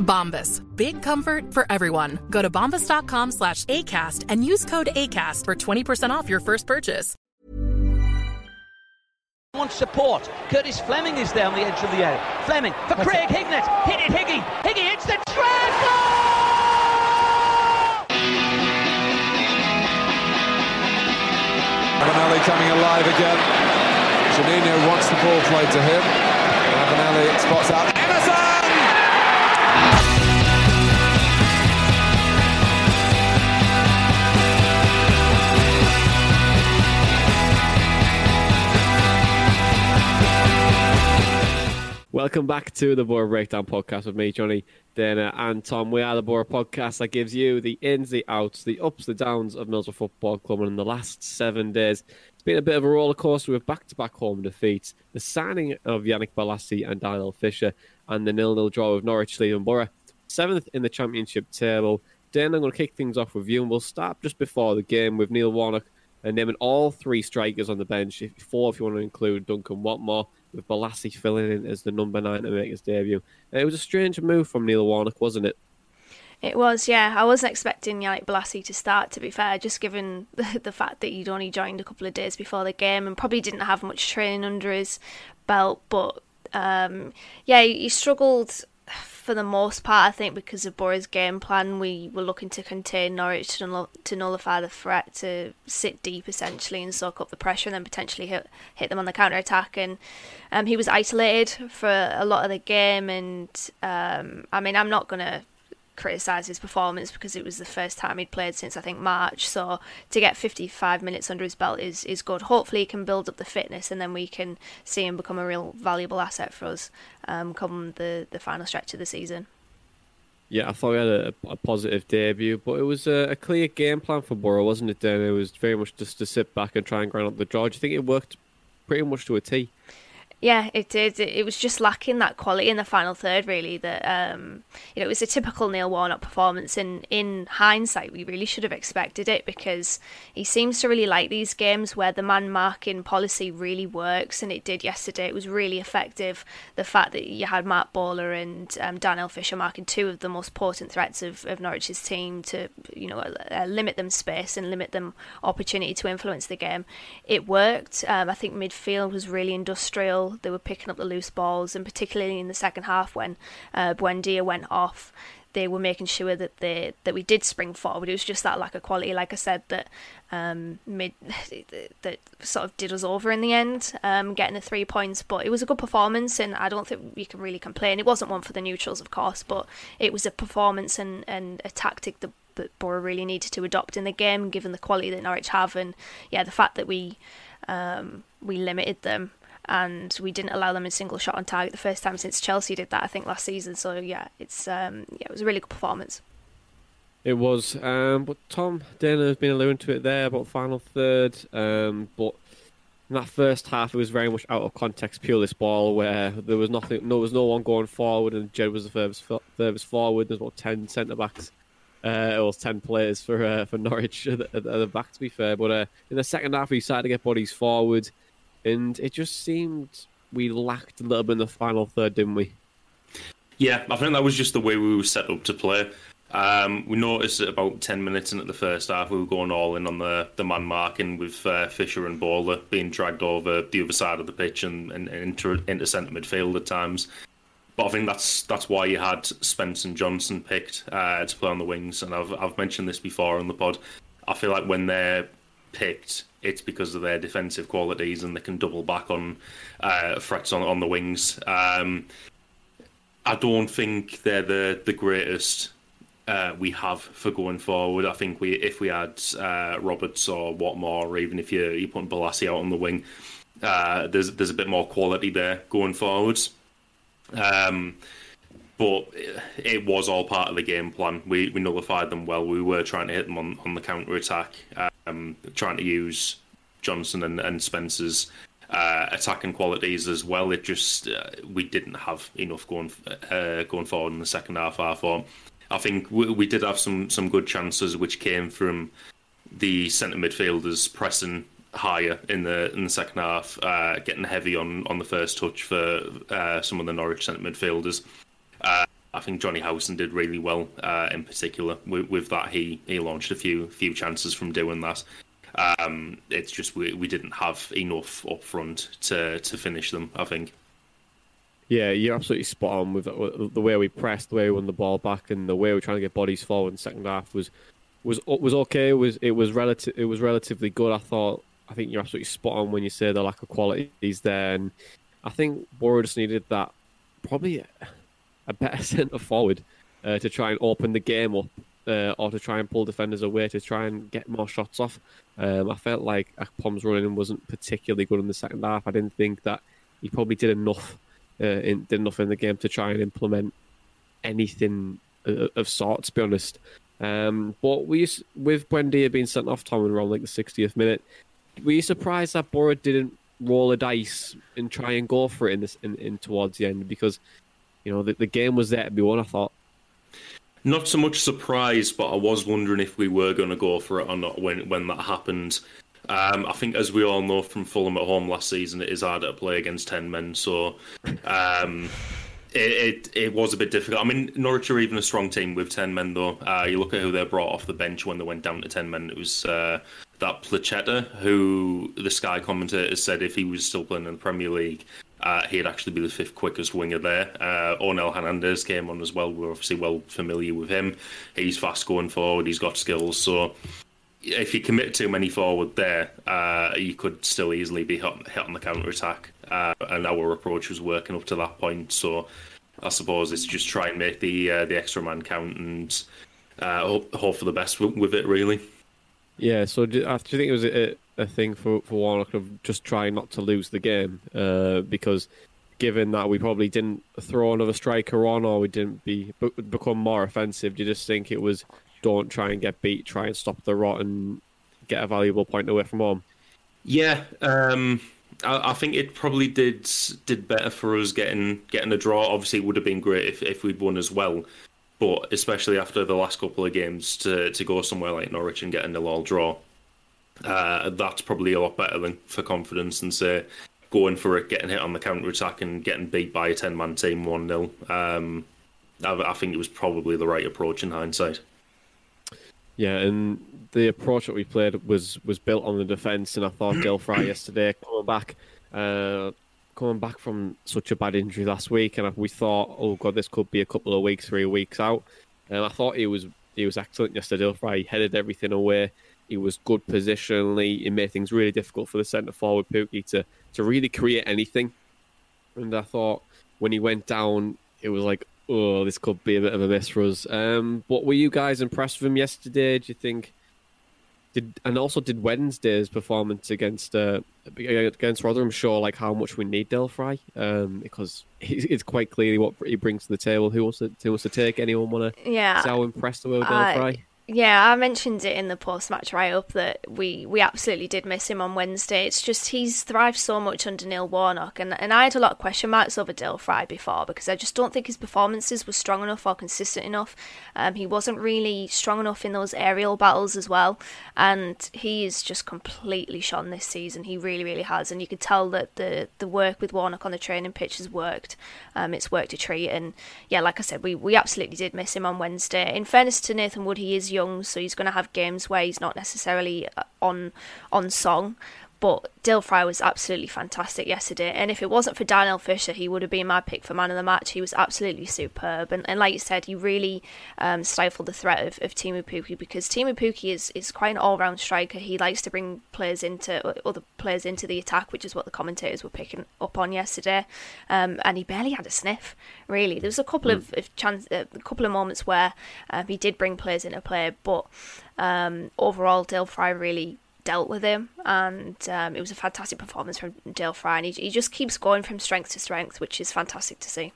Bombas. Big comfort for everyone. Go to bombas.com slash ACAST and use code ACAST for 20% off your first purchase. wants support. Curtis Fleming is there on the edge of the area. Fleming for Craig Hignett. Hit it, Higgy. Higgy hits the trap. Ravanelli coming alive again. Juninho wants the ball played to him. Ravanelli spots out Welcome back to the Boro Breakdown podcast with me, Jonny, Dana, and Tom. We are the Boro podcast that gives you the ins, the outs, the ups, the downs of Middlesbrough Football Club. And in the last seven days, it's been a bit of a roller coaster with back to back home defeats, the signing of Yannick Bolasie and Darnell Fisher, and the nil nil draw with Norwich Leeds Boro. Seventh in the Championship table. Then I'm going to kick things off with you, and we'll start just before the game with Neil Warnock and naming all three strikers on the bench. Four, if you want to include Duncan Watmore, with Bolasie filling in as the number nine to make his debut. it was a strange move from Neil Warnock, wasn't it? It was, yeah. I wasn't expecting Yannick Bolasie to start, to be fair, just given the, the fact that he'd only joined a couple of days before the game and probably didn't have much training under his belt. But um, yeah, he struggled for the most part, I think, because of Boro's game plan, we were looking to contain Norwich to, null- to nullify the threat, to sit deep essentially and soak up the pressure, and then potentially hit hit them on the counter attack. And um, he was isolated for a lot of the game. And um, I mean, I'm not gonna criticise his performance because it was the first time he'd played since I think March. So to get 55 minutes under his belt is is good. Hopefully he can build up the fitness and then we can see him become a real valuable asset for us um, come the the final stretch of the season. Yeah, I thought he had a, a positive debut, but it was a, a, clear game plan for Boro, wasn't it? Then it was very much just to sit back and try and grind up the draw. Do you think it worked pretty much to a T? Yeah, it did. It was just lacking that quality in the final third, really. That um, you know, it was a typical Neil Warnock performance, and in hindsight, we really should have expected it because he seems to really like these games where the man marking policy really works, and it did yesterday. It was really effective. The fact that you had Marc Bola and um, Darnell Fisher marking two of the most potent threats of, of Norwich's team to you know uh, limit them space and limit them opportunity to influence the game. It worked. Um, I think midfield was really industrial they were picking up the loose balls, and particularly in the second half when uh, Buendia went off, they were making sure that they that we did spring forward. It was just that lack of quality, like I said, that um, mid that sort of did us over in the end, um, getting the three points. But it was a good performance, and I don't think we can really complain. It wasn't one for the neutrals, of course, but it was a performance and, and a tactic that, that Boro really needed to adopt in the game, given the quality that Norwich have, and yeah, the fact that we um, we limited them and we didn't allow them a single shot on target the first time since Chelsea did that I think last season. So yeah, it's um, yeah, it was a really good performance. It was, um, but Tom Dana has been alluding to it there about final third, um, but in that first half it was very much out of context, pure this ball where there was nothing, no, there was no one going forward, and Jed was the furthest, furthest forward. There's about ten centre backs. Uh, was ten players for uh, for Norwich at the, at the, back, to be fair. But uh, in the second half, we started to get bodies forward and it just seemed we lacked a little bit in the final third, didn't we? Yeah, I think that was just the way we were set up to play. Um, we noticed about 10 minutes into the first half, we were going all in on the, the man marking with uh, Fisher and Bola being dragged over the other side of the pitch and, and, and into, into centre midfield at times. But I think that's that's why you had Spence and Johnson picked uh, to play on the wings. And I've, I've mentioned this before on the pod. I feel like when they're picked, it's because of their defensive qualities and they can double back on uh, threats on, on the wings. Um, I don't think they're the, the greatest uh, we have for going forward. I think we if we had uh, Roberts or Watmore, or even if you you put Bolasie out on the wing, uh, there's there's a bit more quality there going forwards. Um, but it was all part of the game plan. We we nullified them well. We were trying to hit them on, on the counter attack, um, trying to use Johnson and, and Spence's uh, attacking qualities as well. It just uh, we didn't have enough going uh, going forward in the second half. I thought. I think we, we did have some some good chances which came from the centre midfielders pressing higher in the in the second half, uh, getting heavy on, on the first touch for uh, some of the Norwich centre midfielders. Uh, I think Jonny Howson did really well uh, in particular with, with, that. He he launched a few few chances from doing that. Um, it's just we, we didn't have enough up front to to finish them. I think. Yeah, you're absolutely spot on with the way we pressed, the way we won the ball back, and the way we are trying to get bodies forward in the second half was was was okay. It was it was relative it was relatively good. I thought. I think you're absolutely spot on when you say the lack of quality is there, and I think Boro just needed that probably a better centre forward uh, to try and open the game up uh, or to try and pull defenders away to try and get more shots off. Um, I felt like Akpom's running wasn't particularly good in the second half. I didn't think that he probably did enough uh, in, did enough in the game to try and implement anything uh, of sort. To be honest, um, but we with Buendia being sent off, Tom, and around like the 60th minute, were you surprised that Boro didn't roll a dice and try and go for it in this in, in towards the end because you know, the, the game was there to be won, I thought. Not so much surprise, but I was wondering if we were going to go for it or not when when that happened. Um, I think, as we all know from Fulham at home last season, it is harder to play against ten men. So um, it, it, it was a bit difficult. I mean, Norwich are even a strong team with ten men, though. Uh, you look at who they brought off the bench when they went down to ten men. It was uh, that Placheta, who the Sky commentator said if he was still playing in the Premier League, uh, he'd actually be the fifth quickest winger there. Uh, Onel Hernandez came on as well. We're obviously well familiar with him. He's fast going forward. He's got skills. So if you commit too many forward there, uh, you could still easily be hit, hit on the counter attack. Uh, and our approach was working up to that point. So I suppose it's just try and make the uh, the extra man count and uh, hope, hope, for the best with, with it. Really. Yeah. So do, do you think it was a, a thing for, for Warnock of just trying not to lose the game uh, because given that we probably didn't throw another striker on or we didn't be become more offensive, do you just think it was don't try and get beat, try and stop the rot and get a valuable point away from home? Yeah, um, I, I, think it probably did did better for us getting getting a draw. Obviously, it would have been great if, if we'd won as well. But especially after the last couple of games, to, to go somewhere like Norwich and get a nil-all draw, uh, that's probably a lot better than for confidence and say going for it, getting hit on the counter attack, and getting beat by a ten man team one 0 um, I, I, think it was probably the right approach in hindsight. Yeah, and the approach that we played was was built on the defence, and I thought Fry yesterday coming back. Uh, coming back from such a bad injury last week, and we thought, oh god, this could be a couple of weeks, three weeks out. And I thought he was he was excellent yesterday. He headed everything away. He was good positionally. He made things really difficult for the centre forward Pukki to to really create anything. And I thought when he went down, it was like, oh, this could be a bit of a miss for us. Um, but were you guys impressed with him yesterday? Do you think? Did and also did Wednesday's performance against uh, against Rotherham show like how much we need Del Fry? Um, because it's quite clearly what he brings to the table. Who wants to who wants to take? Anyone want to? Yeah. See how impressed we were with Del Fry? Yeah, I mentioned it in the post-match write-up that we, we absolutely did miss him on Wednesday. It's just he's thrived so much under Neil Warnock, and, and I had a lot of question marks over Del Fry before because I just don't think his performances were strong enough or consistent enough. Um, he wasn't really strong enough in those aerial battles as well, and he is just completely shone this season. He really, really has, and you could tell that the the work with Warnock on the training pitch has worked. Um, it's worked a treat, and yeah, like I said, we we absolutely did miss him on Wednesday. In fairness to Nathan Wood, he is young young, so he's going to have games where he's not necessarily uh, on on song. But Dael Fry was absolutely fantastic yesterday. And if it wasn't for Darnell Fisher, he would have been my pick for man of the match. He was absolutely superb. And, and like you said, he really um, stifled the threat of, of Teemu Pukki because Teemu Pukki is, is quite an all round striker. He likes to bring players into other players into the attack, which is what the commentators were picking up on yesterday. Um, and he barely had a sniff, really. There was a couple mm. of, of chance, uh, a couple of moments where um, he did bring players into play, but um, overall, Dael Fry really dealt with him, and um, it was a fantastic performance from Dael Fry, and he, he just keeps going from strength to strength, which is fantastic to see.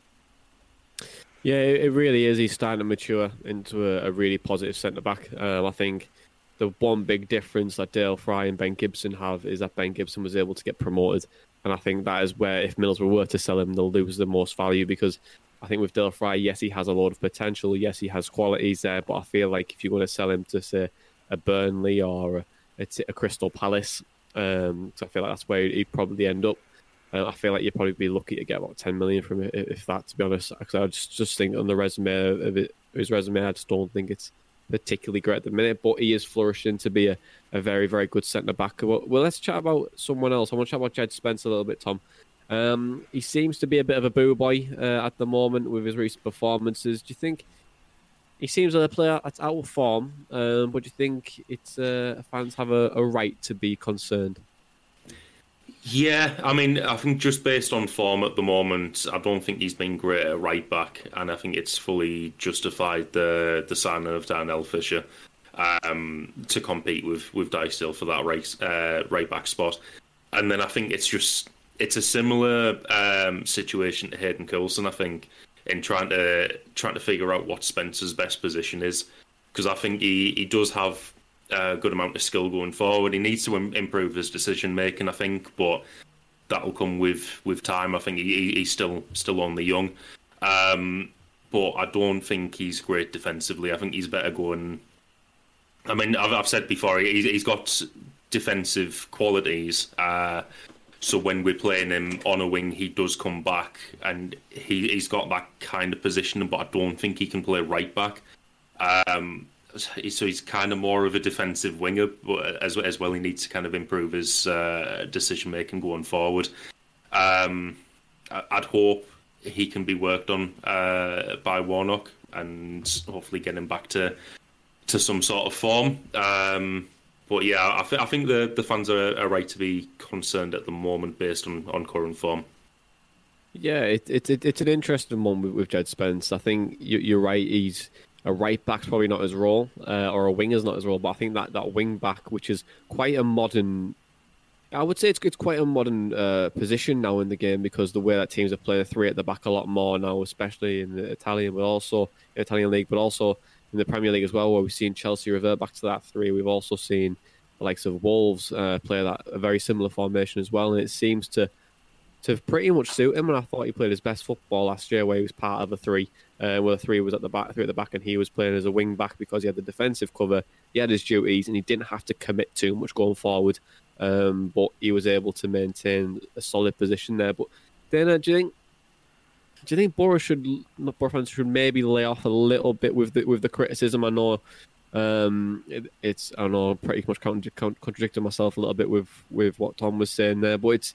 Yeah, it really is. He's starting to mature into a, a really positive centre back. Um, I think the one big difference that Dael Fry and Ben Gibson have is that Ben Gibson was able to get promoted, and I think that is where if Middlesbrough were to sell him, they'll lose the most value because I think with Dael Fry, yes, he has a lot of potential, yes, he has qualities there, but I feel like if you're going to sell him to say a Burnley or a it's a Crystal Palace. Um, so I feel like that's where he'd probably end up. Uh, I feel like you'd probably be lucky to get about ten million from it, if that. To be honest, because I just just think on the resume of it, his resume, I just don't think it's particularly great at the minute. But he is flourishing to be a, a very very good centre back. Well, well, let's chat about someone else. I want to chat about Jed Spence a little bit, Tom. Um, he seems to be a bit of a boo boy uh, at the moment with his recent performances. Do you think he seems like a player that's out of form. Um, but do you think it's uh, fans have a, a, right to be concerned? Yeah, I mean, I think just based on form at the moment, I don't think he's been great at right back, and I think it's fully justified the the signing of Darnell Fisher um, to compete with with Dijksteel for that right uh, right back spot. And then I think it's just it's a similar um, situation to Hayden Coulson. I think in trying to trying to figure out what Spence's best position is because I think he, he does have a good amount of skill going forward. He needs to Im- improve his decision making, I think, but that'll come with, with time. I think he, he's still still only young, um, but I don't think he's great defensively. I think he's better going. I mean, I've, I've said before he's, he's got defensive qualities. Uh, so when we're playing him on a wing, he does come back and he, he's got that kind of position, but I don't think he can play right back. Um, so he's kind of more of a defensive winger, but as, as well, he needs to kind of improve his uh, decision making going forward. Um, I'd hope he can be worked on uh, by Warnock and hopefully get him back to to some sort of form. Um, but yeah, I, th- I think the, the fans are, are, right to be concerned at the moment based on, on current form. Yeah, it, it, it it's an interesting one with, with Jed Spence. I think you, are right. He's a right back's probably not his role, uh, or a winger's not his role. But I think that, that wing back, which is quite a modern, I would say it's it's quite a modern uh, position now in the game because the way that teams are playing three at the back a lot more now, especially in the Italian, but also Italian league, but also in the Premier League as well, where we've seen Chelsea revert back to that three. We've also seen the likes of Wolves uh, play that a very similar formation as well, and it seems to to pretty much suit him. And I thought he played his best football last year, where he was part of the three, uh, where the three was at the back, three at the back, and he was playing as a wing back because he had the defensive cover, he had his duties, and he didn't have to commit too much going forward. Um, but he was able to maintain a solid position there. But then, uh, do you think do you think Boro should, Boro fans should maybe lay off a little bit with the with the criticism? I know um, it, it's I know pretty much contradicting myself a little bit with with what Tom was saying there, but it's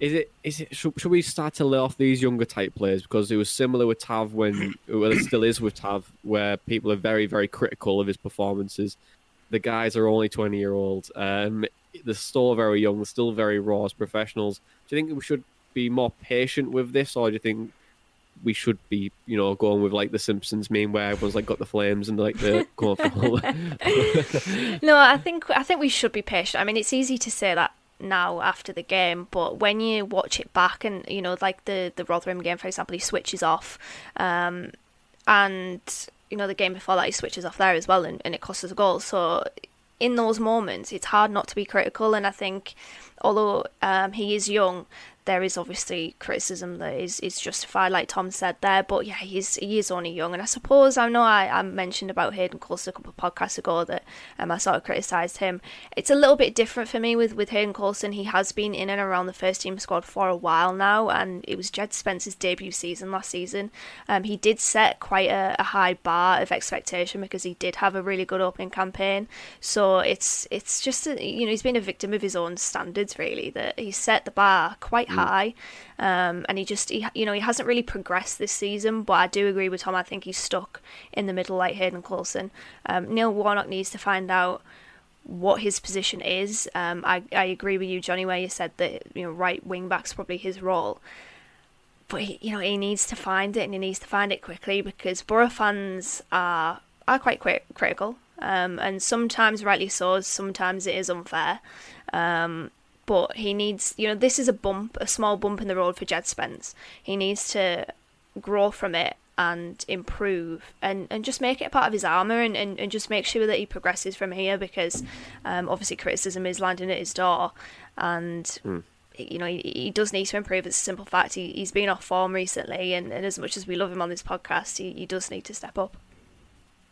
is it is it should, should we start to lay off these younger type players because it was similar with Tav when well it still is with Tav where people are very very critical of his performances. The guys are only twenty year olds. Um, they're still very young. They're still very raw as professionals. Do you think we should be more patient with this, or do you think we should be, you know, going with like the Simpsons meme where everyone's like got the flames and like the going for No, I think I think we should be patient. I mean, it's easy to say that now after the game, but when you watch it back and you know, like the the Rotherham game, for example, he switches off, um, and you know the game before that he switches off there as well, and, and it costs us a goal. So in those moments, it's hard not to be critical, and I think although um, he is young, there is obviously criticism that is, is justified, like Tom said there. But yeah, he's he is only young, and I suppose I know I, I mentioned about Hayden Coulson a couple of podcasts ago that um, I sort of criticised him. It's a little bit different for me with with Hayden Coulson. He has been in and around the first team squad for a while now, and it was Jed Spence's debut season last season. Um, he did set quite a, a high bar of expectation because he did have a really good opening campaign. So it's it's just a, you know he's been a victim of his own standards really that he set the bar quite mm. High, um, and he just he, you know he hasn't really progressed this season. But I do agree with Tom. I think he's stuck in the middle like Hayden Coulson. Um, Neil Warnock needs to find out what his position is. Um, I I agree with you, Jonny, where you said that you know right wing back's probably his role but he, you know he needs to find it and he needs to find it quickly because Boro fans are are quite critical um, and sometimes rightly so sometimes it is unfair um, but he needs you know this is a bump a small bump in the road for Jed Spence he needs to grow from it and improve and, and just make it a part of his armour and, and, and just make sure that he progresses from here because um, obviously criticism is landing at his door and mm you know, he, he, does need to improve. It's a simple fact. He, he's been off form recently, and, and as much as we love him on this podcast, he, he does need to step up.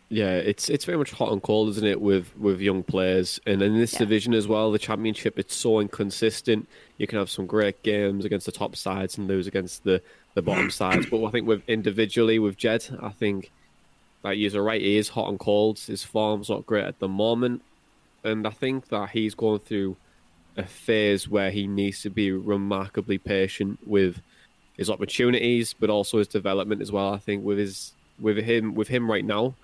Yeah, it's it's very much hot and cold, isn't it, with with young players, and in this yeah. division as well, the championship. It's so inconsistent. You can have some great games against the top sides and lose against the the bottom sides. But I think with individually with Jed, I think that you're right, he is hot and cold. His form's not great at the moment, and I think that he's going through a phase where he needs to be remarkably patient with his opportunities, but also his development as well. I think with his with him with him right now,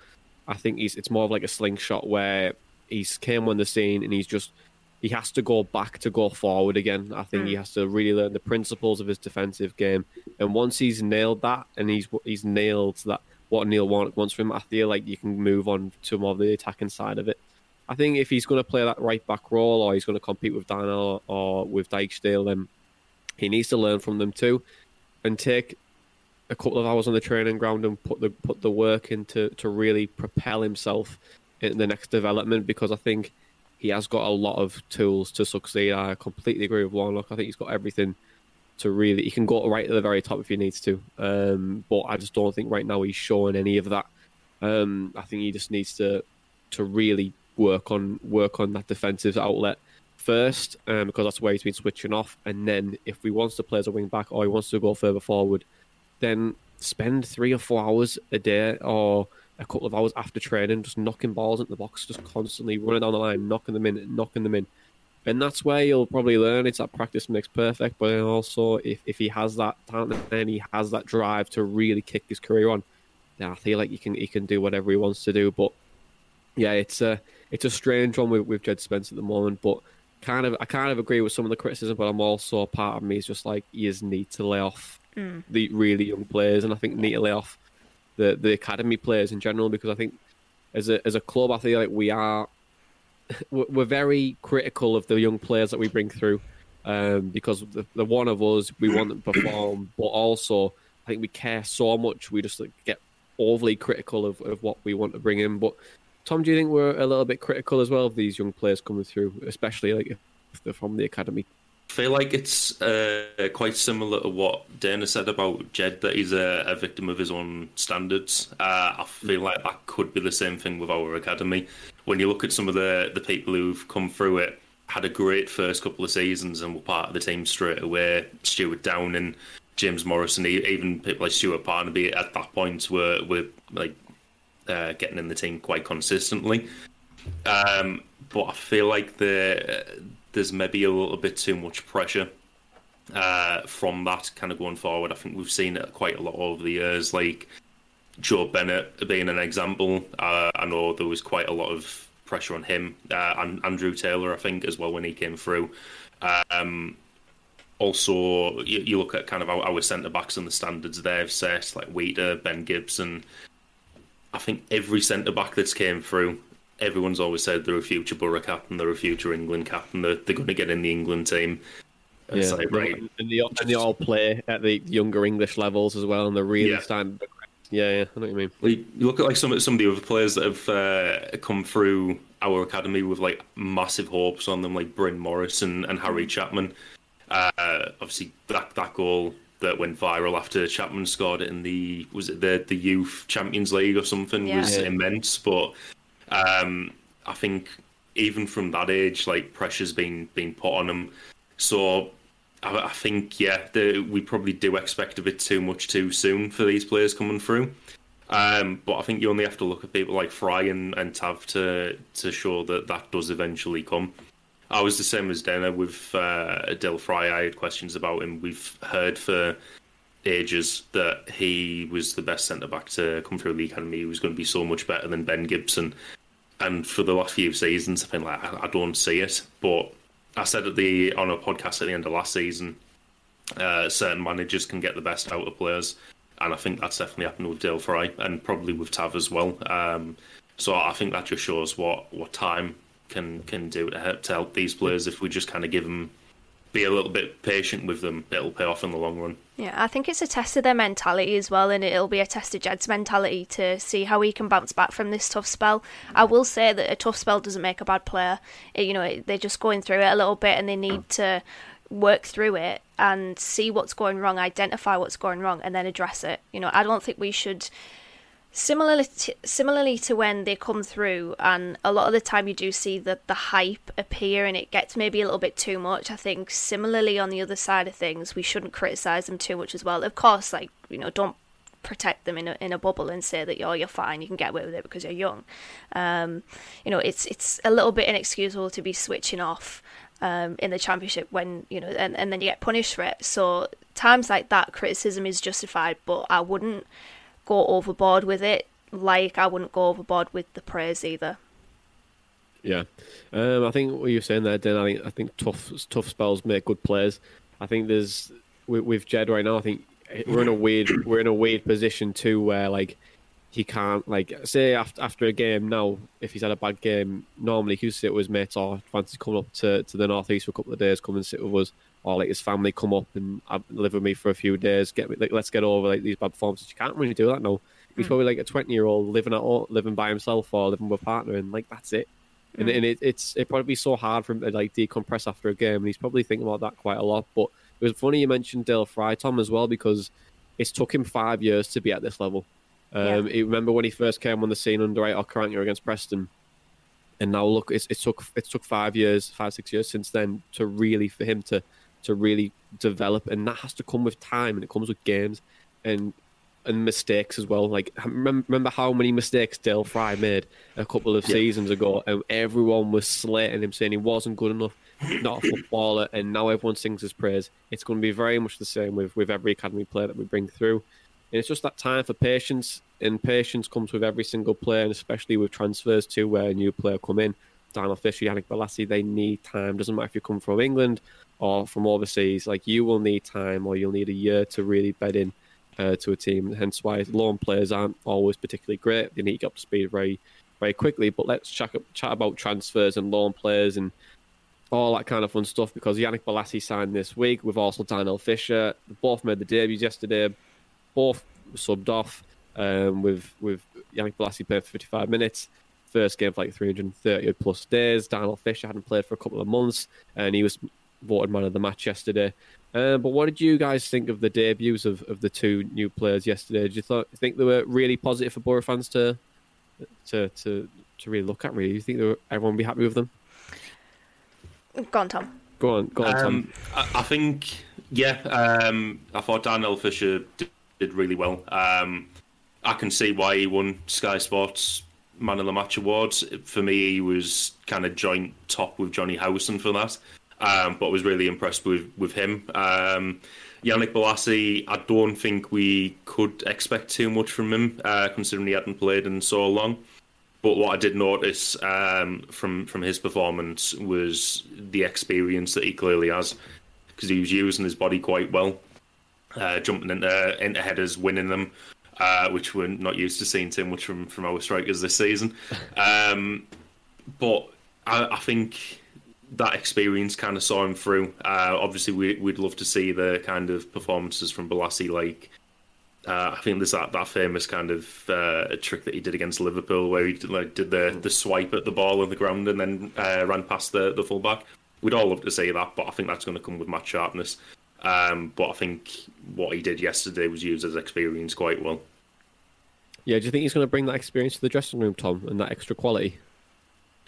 I think he's it's more of like a slingshot where he's came on the scene and he's just he has to go back to go forward again. I think mm. he has to really learn the principles of his defensive game. And once he's nailed that and he's he's nailed that what Neil wants from him, I feel like you can move on to more of the attacking side of it. I think if he's going to play that right back role or he's going to compete with Darnell or, or with Dijksteel, then he needs to learn from them too and take a couple of hours on the training ground and put the put the work into to really propel himself in the next development because I think he has got a lot of tools to succeed. I completely agree with Warnock. I think he's got everything to really he can go right to the very top if he needs to. Um, but I just don't think right now he's showing any of that. Um, I think he just needs to to really work on work on that defensive outlet first, um, because that's where he's been switching off. And then if he wants to play as a wing back or he wants to go further forward, then spend three or four hours a day or a couple of hours after training just knocking balls into the box, just constantly running down the line, knocking them in, knocking them in. And that's where you'll probably learn. It's that practice makes perfect, but also if, if he has that talent, then he has that drive to really kick his career on. Then I feel like he can he can do whatever he wants to do. But yeah, it's a it's a strange one with, with Jed Spence at the moment, but kind of I kind of agree with some of the criticism, but I'm also part of me is just like you just need to lay off the really young players, and I think lay off the the academy players in general because I think as a as a club, I feel like we are we're very critical of the young players that we bring through um, because the, the one of us we want them to perform, but also I think we care so much we just like, get overly critical of, of what we want to bring in. But Tom, do you think we're a little bit critical as well of these young players coming through, especially like if they're from the academy? Feel like it's uh, quite similar to what Dana said about Jed, that he's a, a victim of his own standards. Uh, I feel like that could be the same thing with our academy. When you look at some of the, the people who've come through it, had a great first couple of seasons and were part of the team straight away. Stuart Downing, James Morrison, even people like Stuart Parnaby at that point were, were like uh, getting in the team quite consistently. Um, but I feel like the, there's maybe a little bit too much pressure uh, from that kind of going forward. I think we've seen it quite a lot over the years, like Joe Bennett being an example. Uh, I know there was quite a lot of pressure on him, uh, and Andrew Taylor, I think, as well when he came through. Um, also, you, you, look at kind of our, our centre backs and the standards they've set, like Wheater, Ben Gibson. I think every centre back that's came through, everyone's always said they're a future Boro captain, they're a future England captain, they're, they're going to get in the England team. Yeah, like, right. and they, and they all play at the younger English levels as well, and they're really yeah. starting. Yeah, yeah, I know what you mean. you look at like some some of the other players that have uh, come through our academy with like massive hopes on them, like Bryn Morris and, and Harry Chapman. Uh, obviously, that that goal that went viral after Chapman scored it in the was it the the youth Champions League or something Yeah. was Yeah. immense. But um, I think even from that age, like pressure's been been put on them. So I, I think yeah, the, we probably do expect a bit too much too soon for these players coming through. Um, but I think you only have to look at people like Fry and, and Tav to to show that that does eventually come. I was the same as Dana with uh, Del Fry. I had questions about him. We've heard for ages that he was the best centre back to come through the academy. He was going to be so much better than Ben Gibson. And for the last few seasons, I've been like, I, I don't see it. But I said at the on a podcast at the end of last season, uh, certain managers can get the best out of players, and I think that's definitely happened with Dael Fry and probably with Tav as well. Um, so I think that just shows what, what time can can do to help, to help these players if we just kind of give them be a little bit patient with them. It'll pay off in the long run. Yeah, I think it's a test of their mentality as well, and it'll be a test of Jed's mentality to see how he can bounce back from this tough spell. I will say that a tough spell doesn't make a bad player. It- you know, they're just going through it a little bit, and they need to work through it and see what's going wrong, identify what's going wrong, and then address it. You know, I don't think we should. Similarly, to, similarly to when they come through, and a lot of the time you do see the the hype appear, and it gets maybe a little bit too much. I think similarly on the other side of things, we shouldn't criticize them too much as well. Of course, like you know, don't protect them in a in a bubble and say that oh you're fine, you can get away with it because you're young. Um, you know, it's it's a little bit inexcusable to be switching off um, in the championship when you know, and, and then you get punished for it. So times like that, criticism is justified, but I wouldn't go overboard with it. Like I wouldn't go overboard with the praise either. Yeah, um, I think what you're saying there, Dan. I think I think tough tough spells make good players. I think there's with, with Jed right now. I think we're in a weird we're in a weird position too, where like he can't like say after after a game now. If he's had a bad game, normally he would sit with his mates or fancy coming up to, to the northeast for a couple of days, come and sit with us, or like his family come up and live with me for a few days. Get me like let's get over like these bad performances. You can't really do that now. He's probably like a twenty year old living at living by himself or living with a partner, and like that's it. And, and it, it's it probably be so hard for him to like decompress after a game, and he's probably thinking about that quite a lot. But it was funny you mentioned Dael Fry, Tom, as well, because it's took him five years to be at this level. Um, he- remember when he first came on the scene under Aitor Karanka against Preston, and now look, it's, it took it took five years, five six years since then to really for him to to really develop, and that has to come with time, and it comes with games and and mistakes as well. Like remember, how many mistakes Dael Fry made a couple of seasons ago, and everyone was slating him, saying he wasn't good enough, not a footballer, and now everyone sings his praise. It's going to be very much the same with with every academy player that we bring through. And it's just that time for patience, and patience comes with every single player, and especially with transfers too, where a new player come in. Darnell Fisher, Yannick Bolasie, they need time. Doesn't matter if you come from England or from overseas. Like you will need time, or you'll need a year to really bed in uh, to a team. Hence why loan players aren't always particularly great. They need to get up to speed very, very quickly. But let's chat, chat about transfers and loan players and all that kind of fun stuff because Yannick Bolasie signed this week. We've also Darnell Fisher. They both made the debuts yesterday. Both subbed off um, with with Yannick Bolasie playing for 55 minutes. First game for like 330 plus days. Darnell Fisher hadn't played for a couple of months and he was voted man of the match yesterday. Uh, but what did you guys think of the debuts of, of the two new players yesterday? Did you thought, think they were really positive for Boro fans to to to to really look at? Really, do you think they were, everyone would be happy with them? Go on, Tom. Go on, go on, Tom. Um, I, I think, yeah, um, I thought Darnell Fisher did, did really well. Um, I can see why he won Sky Sports Man of the Match awards. For me, he was kind of joint top with Jonny Howson for that. Um, but was really impressed with with him. Um, Yannick Bolasie, I don't think we could expect too much from him, uh, considering he hadn't played in so long. But what I did notice um, from from his performance was the experience that he clearly has, because he was using his body quite well, uh, jumping into into headers, winning them, uh, which we're not used to seeing too much from from our strikers this season. Um, but I, I think that experience kind of saw him through. Uh, obviously, we, we'd love to see the kind of performances from Bolasie, like uh, I think there's that, that famous kind of uh, trick that he did against Liverpool, where he did, like, did the, the swipe at the ball on the ground and then uh, ran past the the fullback. we'd all love to see that, but I think that's going to come with match sharpness. Um, but I think what he did yesterday was used as experience quite well. Yeah, do you think he's going to bring that experience to the dressing room, Tom, and that extra quality?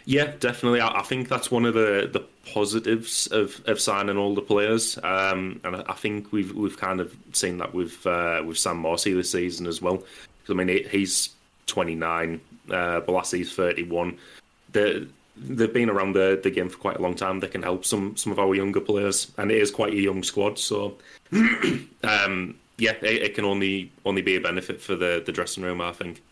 Yeah, definitely. I, I think that's one of the, the positives of, of signing all the players, um, and I, I think we've we've kind of seen that with uh, with Sam Morsy this season as well. I mean, he, he's 29, uh, Bolasie's 31. The they've been around the, the game for quite a long time. They can help some some of our younger players, and it is quite a young squad. So, um, yeah, it, it, can only only be a benefit for the, the dressing room. I think.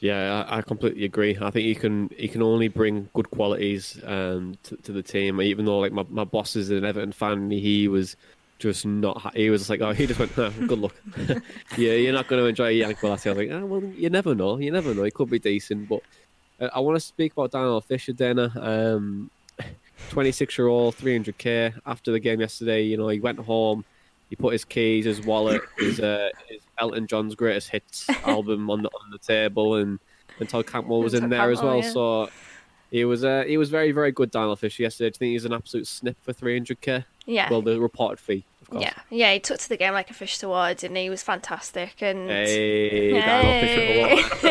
Yeah, I, I completely agree. I think he can he can only bring good qualities um, to, to the team. Even though like my, my boss is an Everton fan, he was just not. He was like, oh, he just went, oh, good luck. yeah, you're not going to enjoy Yannick Bolasie. I was like, oh, well, you never know. You never know. He could be decent, but uh, I want to speak about Darnell Fisher, Dana. Um, 26 year old, 300k. After the game yesterday, you know, he went home, he put his keys, his wallet, his, uh, his Elton John's greatest hits album on the on the table, and, and Todd Cantwell was in there as well. Yeah. So he was uh, he was very very good, Darnell Fisher yesterday. Do you think he's an absolute snip for 300k? Yeah. Well, the reported fee. Yeah, yeah, he took to the game like a fish to water, and he? was fantastic. And hey, hey.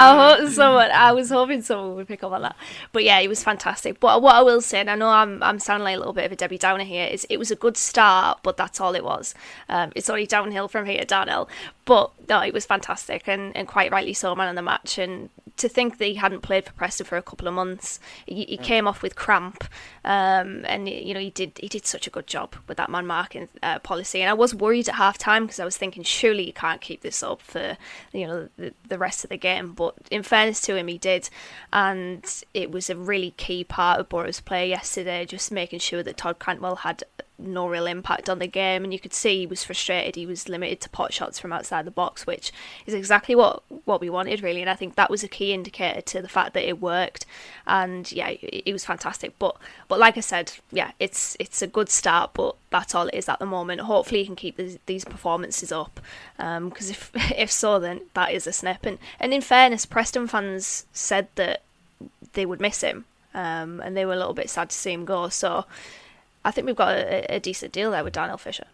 I hope someone. I was hoping someone would pick up on that. But yeah, it was fantastic. But what I will say, and I know I'm I'm sounding like a little bit of a Debbie Downer here, is it was a good start, but that's all it was. Um, it's only downhill from here, Darnell. But no, it was fantastic, and, and quite rightly so, man of the match. And to think that he hadn't played for Preston for a couple of months, he, he came off with cramp, um, and you know he did he did such a good job with that man marking uh, policy. And I was worried at half time because I was thinking surely you can't keep this up for you know the, the rest of the game. But in fairness to him, he did, and it was a really key part of Boro's play yesterday, just making sure that Todd Cantwell had no real impact on the game, and you could see he was frustrated. He was limited to pot shots from outside the box, which is exactly what what we wanted, really. And I think that was a key indicator to the fact that it worked. And yeah, it, it was fantastic. But but like I said, yeah, it's it's a good start, but that's all it is at the moment. Hopefully, he can keep these, these performances up, because um, if if so, then that is a snip. And and in fairness, Preston fans said that they would miss him, um, and they were a little bit sad to see him go. So I think we've got a, a decent deal there with Darnell Fisher.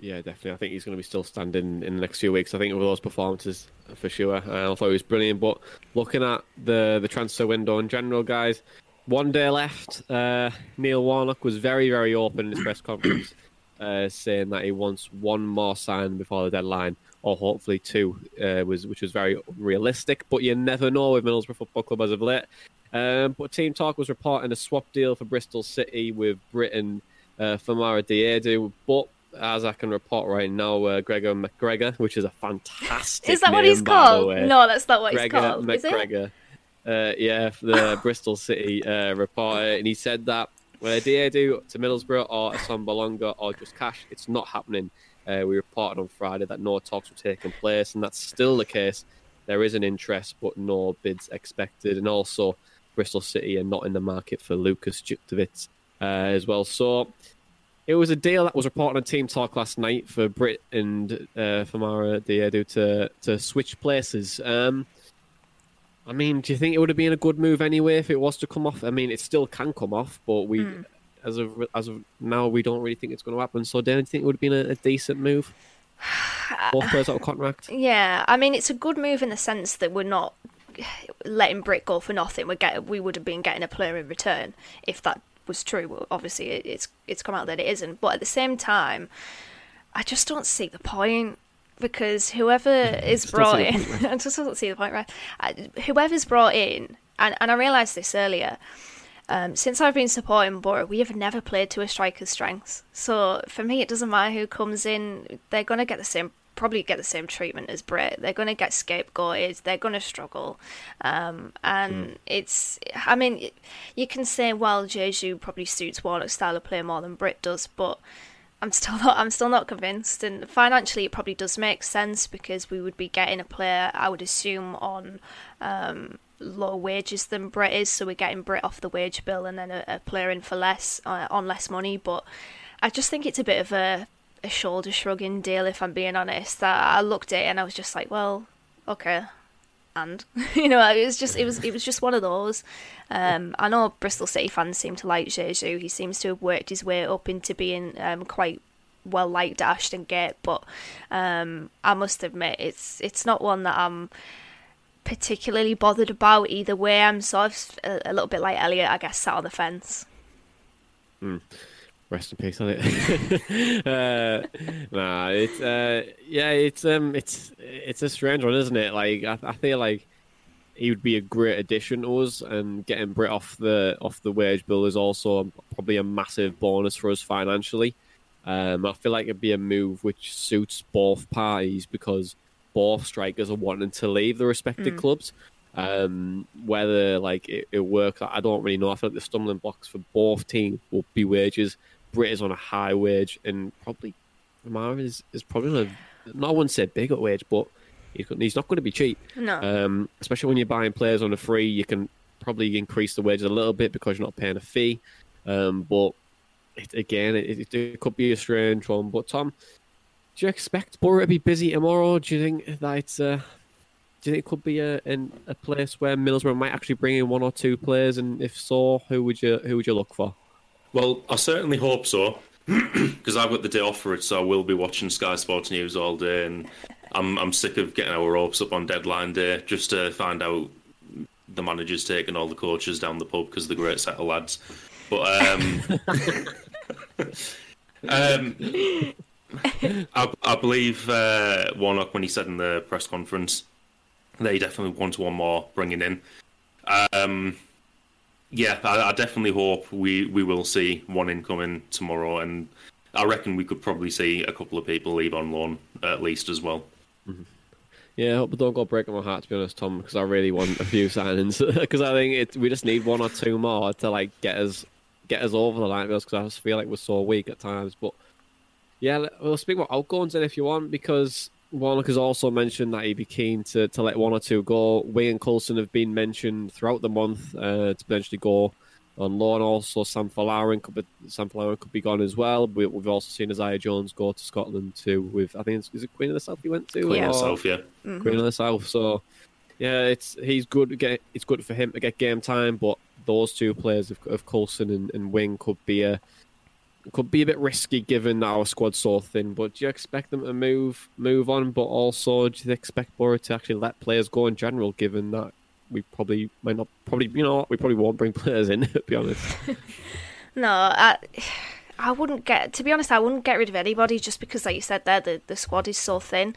Yeah, definitely. I think he's going to be still standing in the next few weeks. I think with those performances, for sure. Uh, I thought he was brilliant. But looking at the the transfer window in general, guys, one day left. Uh, Neil Warnock was very, very open in his press conference, uh, saying that he wants one more sign before the deadline, or hopefully two, uh, was which was very realistic. But you never know with Middlesbrough Football Club as of late. Um, but Team Talk was reporting a swap deal for Bristol City with Britain uh, Famara Diédhiou. But as I can report right now, uh, Gregor McGregor, which is a fantastic. Is that name, what he's called? No, that's not what Gregor he's called. McGregor. Uh, yeah, the Bristol City uh, reporter, and he said that when Diédhiou to Middlesbrough or Assombalonga or just cash, it's not happening. Uh, we reported on Friday that no talks were taking place, and that's still the case. There is an interest, but no bids expected, and also Bristol City are not in the market for Lucas Jutkiewicz uh, as well. So it was a deal that was reported on Team Talk last night for Britt and uh, Famara Diédhiou to to switch places. Um, I mean, do you think it would have been a good move anyway if it was to come off? I mean, it still can come off, but we, mm. As of as of now, we don't really think it's going to happen. So, do you think it would have been a, a decent move? Both players out of contract. Yeah, I mean, it's a good move in the sense that we're not letting Brick go for nothing, we get we would have been getting a player in return if that was true. Well, obviously, it's it's come out that it isn't. But at the same time, I just don't see the point because whoever is brought in, I just don't see the point. Right, uh, whoever's brought in, and and I realised this earlier. Um, since I've been supporting Boro, we have never played to a striker's strengths. So for me, it doesn't matter who comes in; they're going to get the same probably get the same treatment as Britt. They're going to get scapegoated. They're going to struggle, um, and mm. it's. I mean, you can say, well, Diédhiou probably suits Warnock's style of play more than Britt does, but I'm still not. I'm still not convinced. And financially, it probably does make sense because we would be getting a player, I would assume, on. Um, lower wages than Britt is, so we're getting Britt off the wage bill and then a, a player in for less uh, on less money. But I just think it's a bit of a a shoulder shrugging deal, if I'm being honest. I, I looked at it and I was just like, well, okay. and you know it was just it was it was just one of those. Um, I know Bristol City fans seem to like Jeju. He seems to have worked his way up into being um, quite well liked at Ashton Gate, but um, I must admit it's it's not one that I'm particularly bothered about either way. I'm sort of a, little bit like Elliot, I guess, sat on the fence. Mm. Rest in peace on it. uh, nah, it's uh, yeah, it's um, it's it's a strange one, isn't it? Like I, I feel like he would be a great addition to us, and getting Britt off the off the wage bill is also probably a massive bonus for us financially. Um, I feel like it'd be a move which suits both parties because both strikers are wanting to leave the respective mm. clubs. Um, whether like it, it, works, I don't really know. I feel like the stumbling blocks for both teams will be wages. Britt is on a high wage, and probably Amara is, is probably on a, not one said bigger wage, but he's, he's not going to be cheap. No. Um, especially when you're buying players on a free, you can probably increase the wages a little bit because you're not paying a fee. Um, but it, again, it, it, could be a strange one. But Tom, do you expect Boro to be busy tomorrow? Do you think that it's uh, do you think it could be a in a place where Middlesbrough might actually bring in one or two players? And if so, who would you who would you look for? Well, I certainly hope so because I've got the day off for it, so I will be watching Sky Sports News all day, and I'm I'm sick of getting our hopes up on deadline day just to find out the manager's taking all the coaches down the pub because the great set of lads. But um, um, I, I, believe uh, Warnock when he said in the press conference they definitely want one more bringing in. Um, yeah, I, I, definitely hope we, we will see one incoming tomorrow, and I reckon we could probably see a couple of people leave on loan at least as well. Mm-hmm. Yeah, I hope don't go breaking my heart to be honest, Tom, because I really want a few signings because I think it, we just need one or two more to like get us get us over the line because I just feel like we're so weak at times. But yeah, we'll speak about outgoings then if you want because Warnock has also mentioned that he'd be keen to, to let one or two go. Wing and Coulson have been mentioned throughout the month uh, to potentially go on loan. Also, Sam Folarin could be Sam Folarin could be gone as well. We, have also seen Isaiah Jones go to Scotland too. With I think it's, is it Queen of the South he went to? Queen of the South, yeah. Mm-hmm. Queen of the South. So yeah, it's he's good. To get, it's good for him to get game time, but those two players of, of Coulson and, and Wing could be a could be a bit risky given that our squad's so thin. But do you expect them to move move on? But also, do you expect Boro to actually let players go in general, given that we probably might not probably you know we probably won't bring players in. To be honest. no, I I wouldn't get to be honest. I wouldn't get rid of anybody just because, like you said, there the the squad is so thin.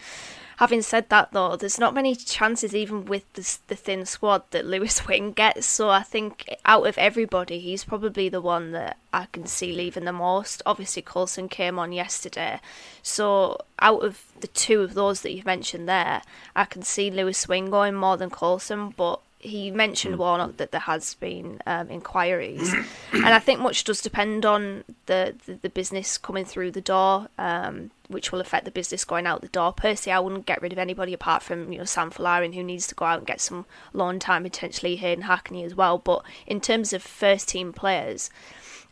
Having said that, though, there's not many chances, even with the, the thin squad, that Lewis Wing gets. So I think out of everybody, he's probably the one that I can see leaving the most. Obviously, Coulson came on yesterday. So out of the two of those that you've mentioned there, I can see Lewis Wing going more than Coulson, but he mentioned mm. Warnock that there has been um, inquiries, and I think much does depend on the, the, the business coming through the door, um, which will affect the business going out the door. Personally, I wouldn't get rid of anybody apart from you know Sam Folarin, who needs to go out and get some loan time, potentially here in Hackney as well. But in terms of first team players,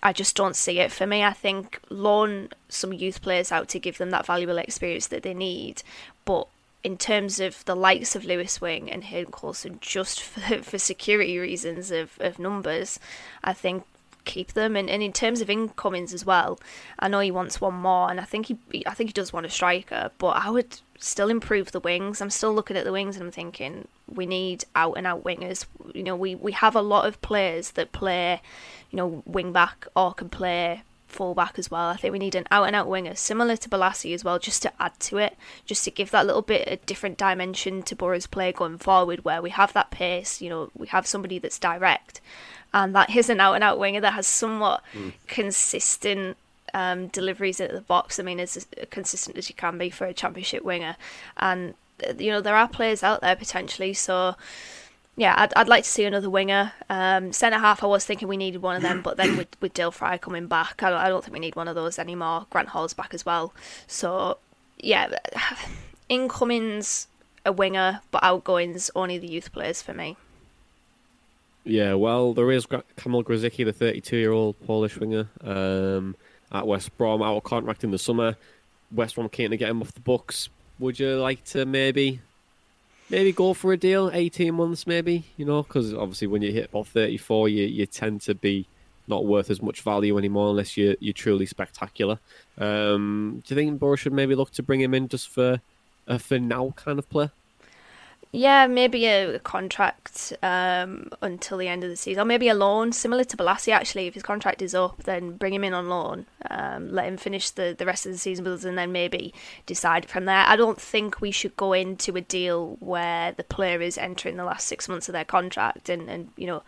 I just don't see it for me. I think loan some youth players out to give them that valuable experience that they need, but in terms of the likes of Lewis Wing and Hayden Coulson, just for, for security reasons of, of numbers, I think keep them. And, and in terms of incomings as well, I know he wants one more, and I think he I think he does want a striker, but I would still improve the wings. I'm still looking at the wings and I'm thinking we need out and out wingers. You know, we, we have a lot of players that play, you know, wing back or can play fullback as well. I think we need an out and out winger, similar to Bolasie as well, just to add to it, just to give that little bit of different dimension to Boro's play going forward, where we have that pace. You know, we have somebody that's direct, and that is an out and out winger that has somewhat mm. consistent. Um, deliveries at the box. I mean, as consistent as you can be for a championship winger, and uh, you know there are players out there potentially. So yeah, I'd, I'd like to see another winger. Um, centre half, I was thinking we needed one of them, but then with, with Dael Fry coming back, I don't, I don't think we need one of those anymore. Grant Hall's back as well. So, yeah, incomings, a winger, but outgoings, only the youth players for me. Yeah, well, there is Kamil Grosicki, the 32 year old Polish winger um, at West Brom, out of contract in the summer. West Brom to get him off the books. Would you like to maybe maybe go for a deal, eighteen months, maybe. You know, because obviously when you hit about thirty-four, you you tend to be not worth as much value anymore unless you you're truly spectacular. Um, do you think Boro should maybe look to bring him in just for a for now kind of player? Yeah, maybe a, contract um, until the end of the season, or maybe a loan, similar to Bolasie. Actually, if his contract is up, then bring him in on loan, um, let him finish the, the rest of the season with us, and then maybe decide from there. I don't think we should go into a deal where the player is entering the last six months of their contract and, and you know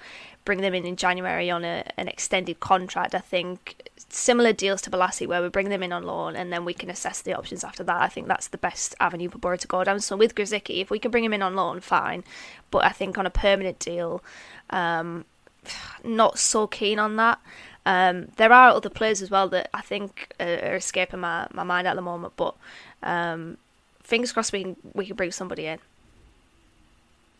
bring them in in January on a, an extended contract. I think similar deals to Bolasie where we bring them in on loan and then we can assess the options after that. I think that's the best avenue for Boro to go down. So with Grosicki, if we can bring him in on loan, fine. But I think on a permanent deal, um, not so keen on that. Um, there are other players as well that I think are, escaping my, my mind at the moment, but um, fingers crossed we can we can bring somebody in.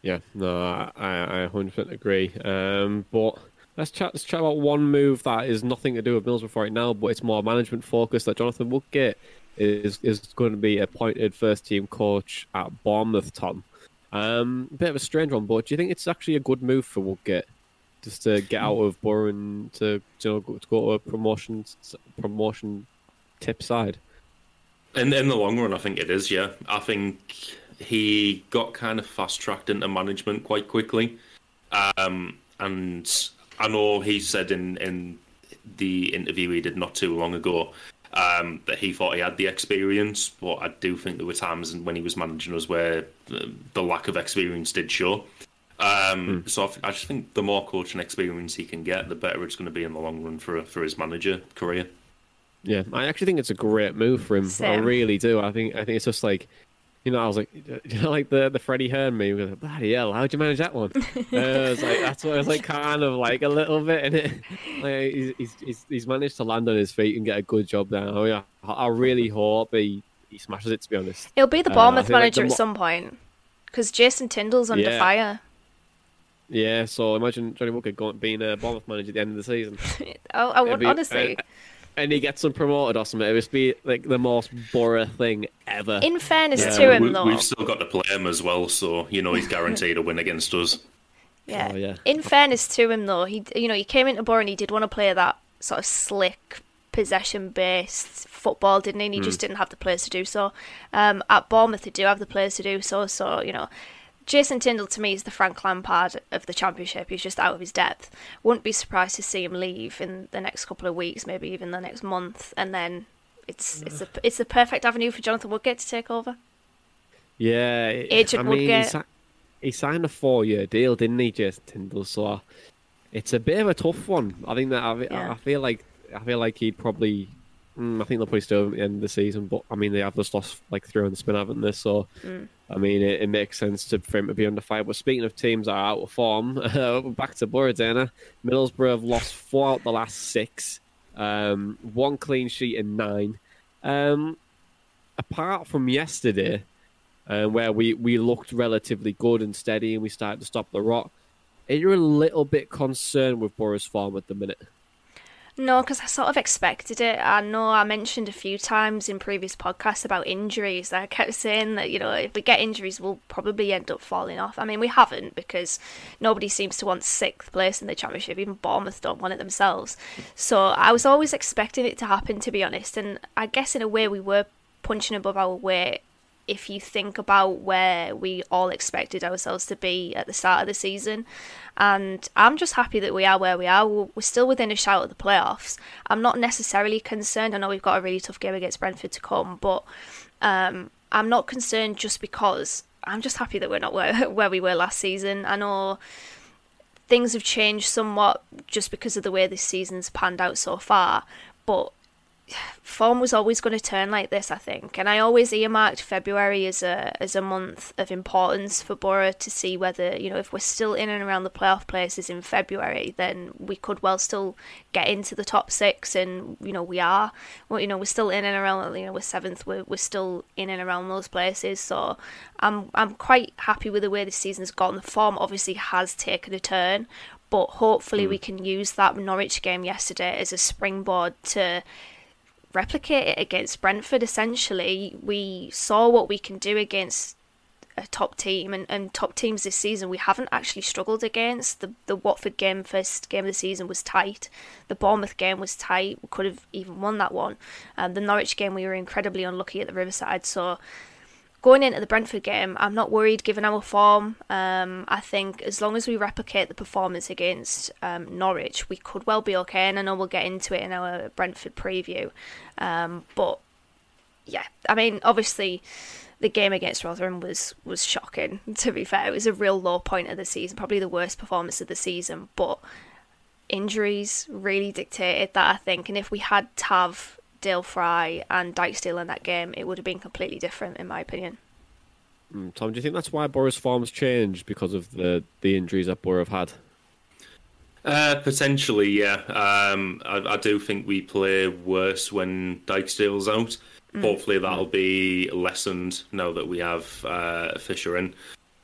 Yeah, no, I, I 100% agree. Um, but let's chat, let's chat about one move that is nothing to do with Middlesbrough right now, but it's more management focused. That Jonathan Woodgate is is going to be appointed first team coach at Bournemouth. Tom, um, bit of a strange one, but do you think it's actually a good move for Woodgate? Just to get out of Boro to you know to go to a promotion promotion tip side. In in the long run, I think it is. Yeah, I think he got kind of fast tracked into management quite quickly. Um, and I know he said in, in the interview he did not too long ago um, that he thought he had the experience, but I do think there were times when he was managing us where the, the lack of experience did show. Um, mm. So I, I, just think the more coaching experience he can get, the better it's going to be in the long run for for his manager career. Yeah, I actually think it's a great move for him. Same. I really do. I think I think it's just like you know, I was like, you know, like the the Freddie Hearn me. Was like, Bloody hell, how'd you manage that one? I was like, that's what I was like, kind of like a little bit in it. Like, he's, he's he's managed to land on his feet and get a good job there. Oh yeah, I really hope he he smashes it. To be honest, he'll be the uh, Bournemouth uh, manager like the... at some point because Jason Tindall's under yeah. fire. Yeah, so imagine Johnny Walker going, being a Bournemouth manager at the end of the season. I, I would, be, honestly. Uh, and he gets them promoted or something. It would be like the most Boro thing ever. In fairness yeah, to him, we, though, we've still got to play him as well, so you know he's guaranteed a win against us. Yeah. Oh, yeah. In fairness to him, though, he you know he came into Borough and he did want to play that sort of slick possession-based football, didn't he? And he mm. just didn't have the players to do so. Um, at Bournemouth, they do have the players to do so. So you know, Jason Tindall to me is the Frank Lampard of the championship. He's just out of his depth. Wouldn't be surprised to see him leave in the next couple of weeks, maybe even the next month, and then it's it's a it's the perfect avenue for Jonathan Woodgate to take over. Yeah, agent I mean, Woodgate. He, he signed a four-year deal, didn't he, Jason Tindall? So it's a bit of a tough one. I think that I, yeah. I feel like I feel like he'd probably Mm, I think they'll probably still at the end of the season, but I mean they have just lost like three on the spin, haven't they? So mm. I mean it, it, makes sense to, for him to be under fire. But speaking of teams that are out of form, back to Boro Dana. Middlesbrough have lost four out the last six, um, one clean sheet in nine. Um, apart from yesterday, uh, where we, we looked relatively good and steady and we started to stop the rot, are you a little bit concerned with Boro's form at the minute? No, because I sort of expected it. I know I mentioned a few times in previous podcasts about injuries. I kept saying that, you know, if we get injuries, we'll probably end up falling off. I mean, we haven't because nobody seems to want sixth place in the Championship. Even Bournemouth don't want it themselves. So I was always expecting it to happen, to be honest. And I guess in a way we were punching above our weight if you think about where we all expected ourselves to be at the start of the season. And I'm just happy that we are where we are. We're still within a shout of the playoffs. I'm not necessarily concerned. I know we've got a really tough game against Brentford to come, but um, I'm not concerned just because I'm just happy that we're not where, where we were last season. I know things have changed somewhat just because of the way this season's panned out so far, but form was always going to turn like this, I think, and I always earmarked February as a as a month of importance for Boro to see whether you know if we're still in and around the playoff places in February, then we could well still get into the top six, and you know we are, well, you know we're still in and around, you know we're seventh, we're we're still in and around those places, so I'm I'm quite happy with the way the season's gone. The form obviously has taken a turn, but hopefully mm. we can use that Norwich game yesterday as a springboard to replicate it against Brentford. Essentially, we saw what we can do against a top team and, and top teams this season we haven't actually struggled against. The the Watford game, first game of the season, was tight. The Bournemouth game was tight. We could have even won that one. Um, the Norwich game we were incredibly unlucky at the Riverside. So going into the Brentford game, I'm not worried given our form. Um, I think as long as we replicate the performance against um, Norwich, we could well be okay. And I know we'll get into it in our Brentford preview. Um, but yeah, I mean, obviously, the game against Rotherham was was shocking. To be fair, it was a real low point of the season, probably the worst performance of the season. But injuries really dictated that, I think. And if we had Tav Dael Fry and Dijksteel in that game, it would have been completely different, in my opinion. Mm, Tom, do you think that's why Boro's form's changed because of the, the injuries that Boro have had? Uh, potentially, yeah. Um, I, I, do think we play worse when Dyke Dijksteel's out. Mm. Hopefully, that'll be lessened now that we have uh, Fisher in.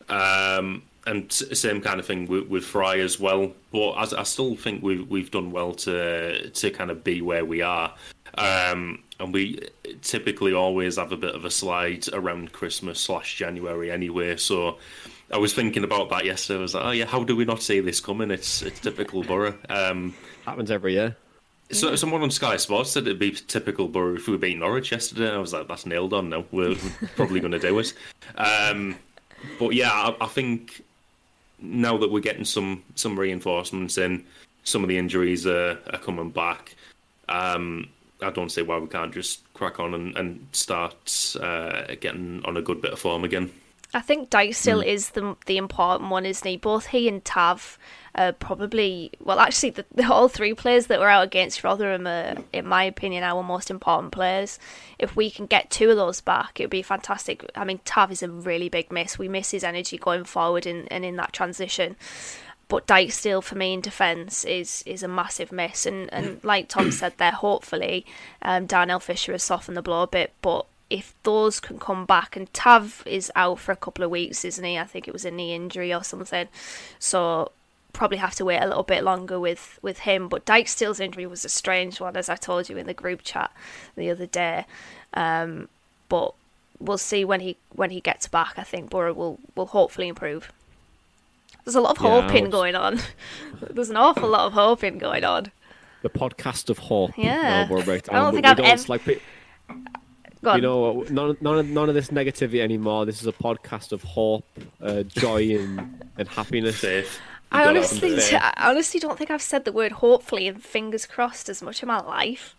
Um, and same kind of thing with, with Fry as well. But I, I, still think we've we've done well to to kind of be where we are. Um, and we typically always have a bit of a slide around Christmas slash January anyway. So I was thinking about that yesterday. I was like, oh yeah, how do we not see this coming? It's it's typical Boro. Um, Happens every year. So someone on Sky Sports said it'd be typical Borough if we beat Norwich yesterday. I was like, that's nailed on. No, we're, we're probably going to do it. Um, but yeah, I, I, think now that we're getting some some reinforcements in, some of the injuries are, are coming back. Um, I don't see why we can't just crack on and, and start uh, getting on a good bit of form again. I think Dijksteel mm. is the the important one, isn't he? Both he and Tav uh, probably, well, actually, the, the, all three players that were out against Rotherham are, in my opinion, our most important players. If we can get two of those back, it would be fantastic. I mean, Tav is a really big miss. We miss his energy going forward in, and in that transition. But Dijksteel for me in defence is is a massive miss, and, and like Tom said there, hopefully um, Darnell Fisher has softened the blow a bit. But if those can come back, and Tav is out for a couple of weeks, isn't he? I think it was a knee injury or something. So probably have to wait a little bit longer with with him. But Dijksteel's injury was a strange one, as I told you in the group chat the other day. Um, but we'll see when he when he gets back. I think Boro will will hopefully improve. There's a lot of yeah, hoping going on. There's an awful lot of hoping going on. The podcast of hope. Yeah. No, I don't think I've ever. Like, you know, none, none, of, none of this negativity anymore. This is a podcast of hope, uh, joy, and, and happiness. Safe. I honestly, I honestly don't think I've said the word hopefully and fingers crossed as much in my life.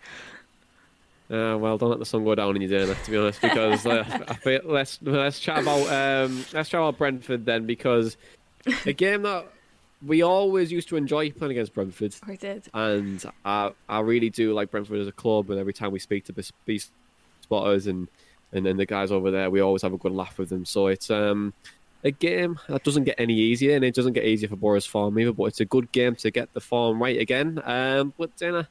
Uh, well, don't let the sun go down in your dinner, to be honest. Because uh, I feel, let's let's chat about um, let's chat about Brentford then, because a game that we always used to enjoy playing against Brentford. We did, and I I really do like Brentford as a club. And every time we speak to Beast spotters and and then the guys over there, we always have a good laugh with them. So it's um a game that doesn't get any easier, and it doesn't get easier for Boro's Farm either. But it's a good game to get the form right again. Um, but Dana,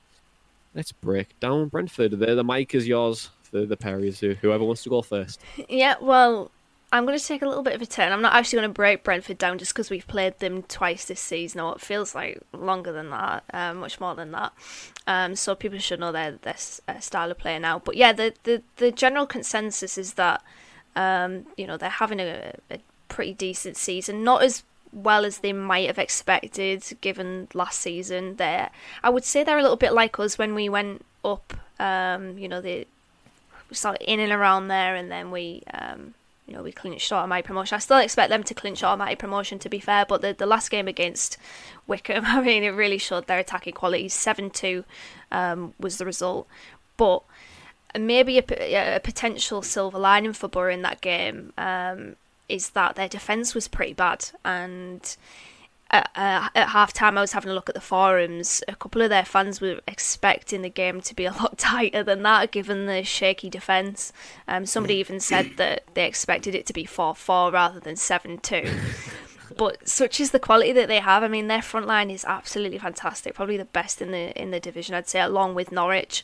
let's break down Brentford. The, the mic is yours for the Perrys. Whoever wants to go first. Yeah, well, I'm going to take a little bit of a turn. I'm not actually going to break Brentford down just because we've played them twice this season, or it feels like longer than that, uh, much more than that. Um, so people should know their, their uh, style of play now. But yeah, the, the, the general consensus is that um, you know they're having a, a pretty decent season. Not as well as they might have expected given last season. There, I would say they're a little bit like us when we went up. Um, you know, they we started in and around there, and then we, um, you know, we clinched automatic promotion. I still expect them to clinch automatic promotion, to be fair. But the the last game against Wycombe, I mean, it really showed their attacking qualities. Seven two um, was the result, but maybe a, a, potential silver lining for Boro in that game um, is that their defence was pretty bad. And at, uh, at half time, I was having a look at the forums. A couple of their fans were expecting the game to be a lot tighter than that, given the shaky defence. Um, somebody even said that they expected it to be 4 4 rather than 7 2. but such is the quality that they have. I mean, their front line is absolutely fantastic, probably the best in the in the division, I'd say, along with Norwich,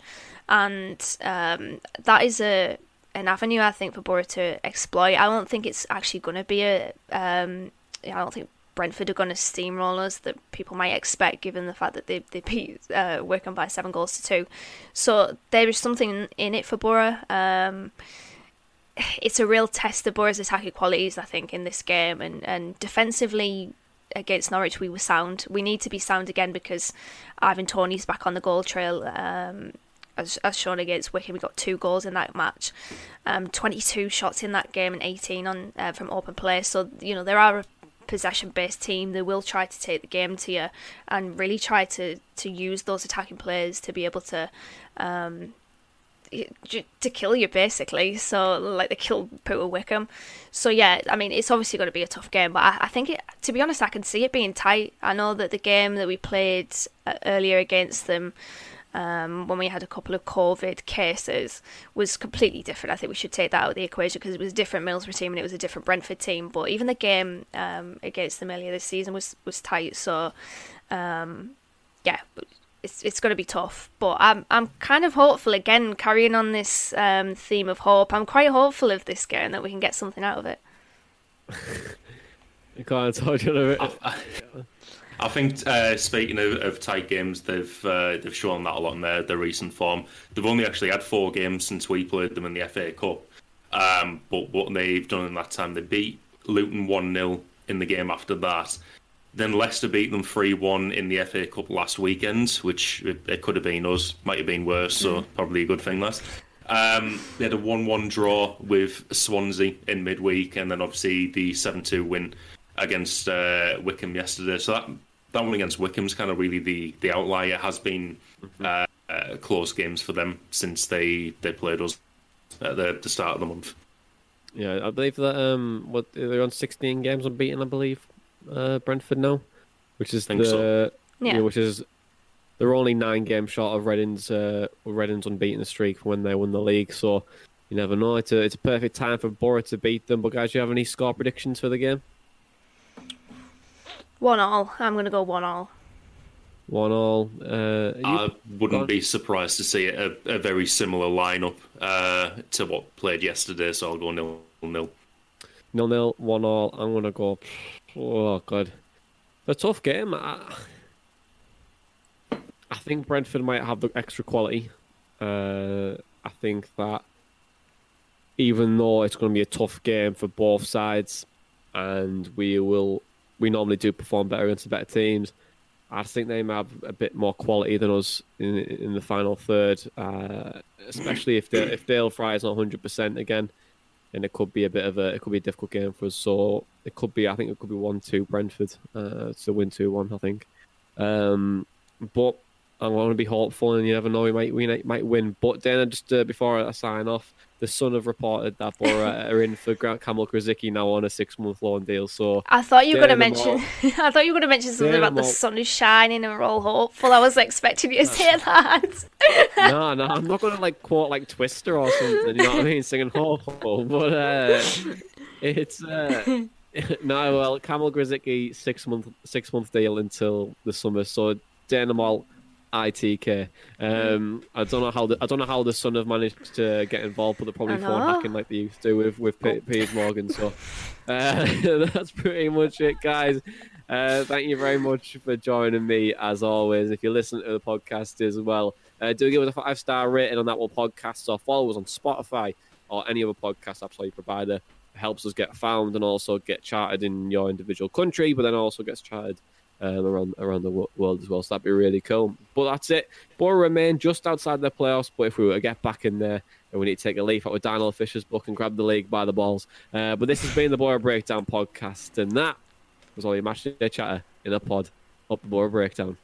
and um, that is a an avenue I think for Boro to exploit. I don't think it's actually going to be a. Um, I don't think Brentford are going to steamroll us that people might expect, given the fact that they they beat uh, Wycombe by seven goals to two. So there is something in it for Boro. Um, it's a real test of Boro's attacking qualities, I think, in this game. And, and defensively against Norwich, we were sound. We need to be sound again because Ivan Toney's back on the goal trail. Um, as, as shown against Wycombe, we got two goals in that match, um, 22 shots in that game and 18 on uh, from open play. So you know there are a possession-based team. They will try to take the game to you and really try to to use those attacking players to be able to um, to kill you basically. So like they killed Peter Wycombe. So yeah, I mean it's obviously going to be a tough game, but I, I, think it, to be honest, I can see it being tight. I know that the game that we played uh, earlier against them. Um, when we had a couple of COVID cases was completely different. I think we should take that out of the equation because it was a different Middlesbrough team and it was a different Brentford team. But even the game um, against them earlier this season was was tight. So um, yeah, it's it's going to be tough. But I'm I'm kind of hopeful again, carrying on this um, theme of hope. I'm quite hopeful of this game that we can get something out of it. I can't touch on it. I, think uh, speaking of, of, tight games, they've uh, they've shown that a lot in their, their recent form. They've only actually had four games since we played them in the FA Cup. Um, but what they've done in that time, they beat Luton one 0 in the game after that. Then Leicester beat them 3 1 in the FA Cup last weekend, which it, it could have been us, might have been worse, so mm. probably a good thing that. Um, they had a 1 1 draw with Swansea in midweek, and then obviously the 7 2 win against uh, Wycombe yesterday. So that, that one against Wycombe's kind of really the, the outlier. It has been mm-hmm. uh, uh, close games for them since they, they played us at the, the start of the month. Yeah, I believe that um, what they're on 16 games unbeaten, I believe uh, Brentford now, which is the so. yeah. which is they're only nine games short of Reading's uh, Reading's unbeaten streak when they won the league. So you never know. It's a it's a perfect time for Boro to beat them. But guys, do you have any score predictions for the game? One all. I'm going to go one all. One all. Uh, I wouldn't be surprised to see a, a very similar lineup uh, to what played yesterday. So I'll go nil nil. Nil nil. One all. I'm going to go Oh god, a tough game. I, I think Brentford might have the extra quality. Uh, I think that even though it's going to be a tough game for both sides, and we will we normally do perform better against the better teams. I think they might have a bit more quality than us in in the final third, uh, especially if if Dael Fry is not hundred percent again and it could be a bit of a it could be a difficult game for us. So it could be I think it could be one two Brentford uh, to win two one I think. Um, but I want to be hopeful, and you never know we might we might win. But then just uh, before I sign off, the Sun have reported that Boro are in for Kamil Grosicki now on a six month loan deal. So I thought you were going to mention. I thought you were going to mention something about the sun is shining and we're all hopeful. I was expecting you to say that. no, no, I'm not going to like quote like Twister or something. You know what I mean? Singing hopeful, but uh, it's. Uh, no, well, Kamil Grosicki six month six month deal until the summer. So Dynamo ITK. Um, I don't know how the I don't know how the Sun have managed to get involved, but they're probably phone hacking like they used to with with P- Piers Morgan. So uh, that's pretty much it, guys. Uh, thank you very much for joining me as always. If you listen to the podcast as well, uh, do give us a five star rating on that one podcast or follow us on Spotify or any other podcast absolutely provider. It helps us get found and also get charted in your individual country, but then also gets charted um, around around the world as well. So that'd be really cool. But that's it. Boro remain just outside the playoffs. But if we were to get back in there, and we need to take a leaf out of Darnell Fisher's book and grab the league by the balls. Uh, but this has been the Boro Breakdown podcast, and that was all your match day chatter in a pod. Up the Boro Breakdown.